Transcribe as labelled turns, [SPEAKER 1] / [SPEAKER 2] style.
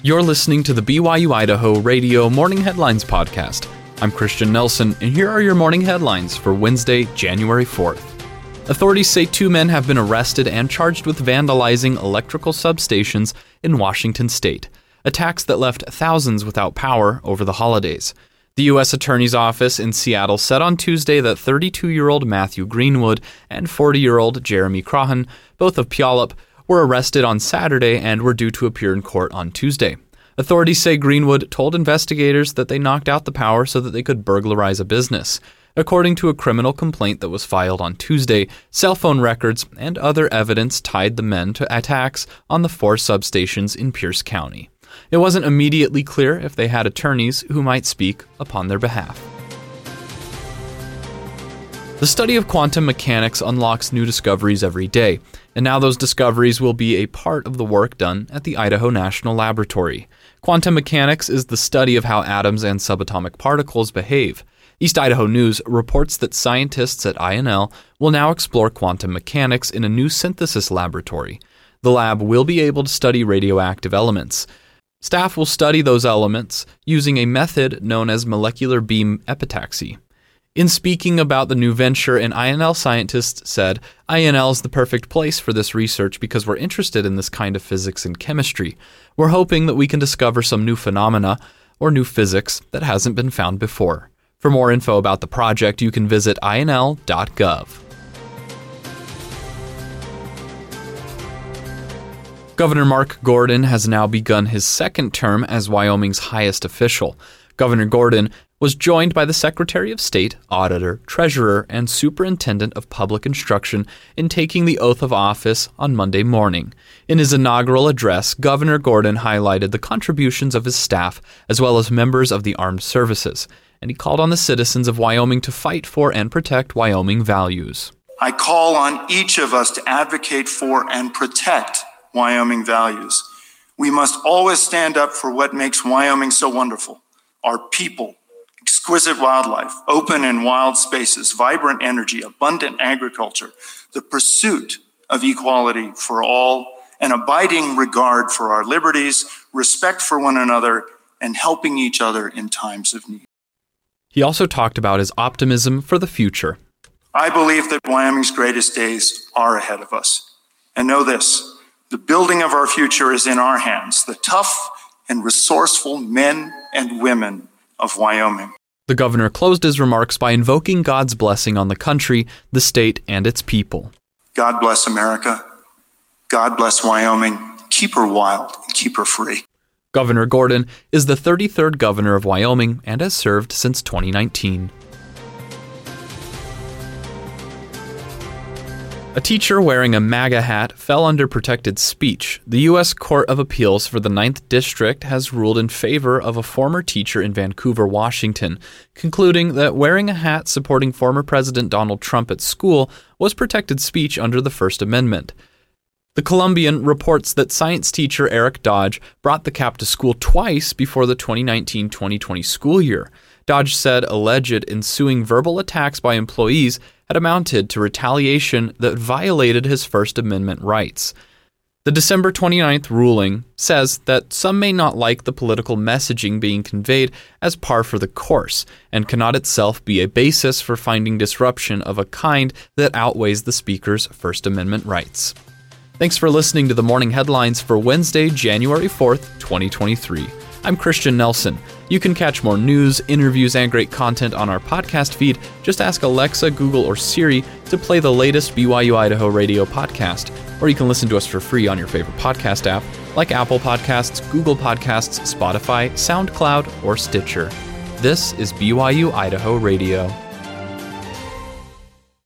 [SPEAKER 1] You're listening to the BYU Idaho Radio Morning Headlines Podcast. I'm Christian Nelson, and here are your morning headlines for Wednesday, January 4th. Authorities say two men have been arrested and charged with vandalizing electrical substations in Washington state, attacks that left thousands without power over the holidays. The U.S. Attorney's Office in Seattle said on Tuesday that 32 year old Matthew Greenwood and 40 year old Jeremy Crahan, both of Puyallup, were arrested on Saturday and were due to appear in court on Tuesday. Authorities say Greenwood told investigators that they knocked out the power so that they could burglarize a business. According to a criminal complaint that was filed on Tuesday, cell phone records and other evidence tied the men to attacks on the four substations in Pierce County. It wasn't immediately clear if they had attorneys who might speak upon their behalf. The study of quantum mechanics unlocks new discoveries every day, and now those discoveries will be a part of the work done at the Idaho National Laboratory. Quantum mechanics is the study of how atoms and subatomic particles behave. East Idaho News reports that scientists at INL will now explore quantum mechanics in a new synthesis laboratory. The lab will be able to study radioactive elements. Staff will study those elements using a method known as molecular beam epitaxy. In speaking about the new venture, an INL scientist said, INL is the perfect place for this research because we're interested in this kind of physics and chemistry. We're hoping that we can discover some new phenomena or new physics that hasn't been found before. For more info about the project, you can visit inl.gov. Governor Mark Gordon has now begun his second term as Wyoming's highest official. Governor Gordon was joined by the Secretary of State, Auditor, Treasurer, and Superintendent of Public Instruction in taking the oath of office on Monday morning. In his inaugural address, Governor Gordon highlighted the contributions of his staff as well as members of the armed services, and he called on the citizens of Wyoming to fight for and protect Wyoming values.
[SPEAKER 2] I call on each of us to advocate for and protect Wyoming values. We must always stand up for what makes Wyoming so wonderful our people, exquisite wildlife, open and wild spaces, vibrant energy, abundant agriculture, the pursuit of equality for all, an abiding regard for our liberties, respect for one another, and helping each other in times of need.
[SPEAKER 1] He also talked about his optimism for the future.
[SPEAKER 2] I believe that Wyoming's greatest days are ahead of us. And know this the building of our future is in our hands, the tough and resourceful men and women of Wyoming.
[SPEAKER 1] The governor closed his remarks by invoking God's blessing on the country, the state, and its people.
[SPEAKER 2] God bless America. God bless Wyoming. Keep her wild and keep her free.
[SPEAKER 1] Governor Gordon is the 33rd governor of Wyoming and has served since 2019. A teacher wearing a MAGA hat fell under protected speech. The U.S. Court of Appeals for the Ninth District has ruled in favor of a former teacher in Vancouver, Washington, concluding that wearing a hat supporting former President Donald Trump at school was protected speech under the First Amendment. The Columbian reports that science teacher Eric Dodge brought the cap to school twice before the 2019 2020 school year. Dodge said alleged ensuing verbal attacks by employees had amounted to retaliation that violated his First Amendment rights. The December 29th ruling says that some may not like the political messaging being conveyed as par for the course and cannot itself be a basis for finding disruption of a kind that outweighs the speaker's First Amendment rights. Thanks for listening to the morning headlines for Wednesday, January 4th, 2023. I'm Christian Nelson. You can catch more news, interviews, and great content on our podcast feed. Just ask Alexa, Google, or Siri to play the latest BYU Idaho radio podcast. Or you can listen to us for free on your favorite podcast app like Apple Podcasts, Google Podcasts, Spotify, SoundCloud, or Stitcher. This is BYU Idaho Radio.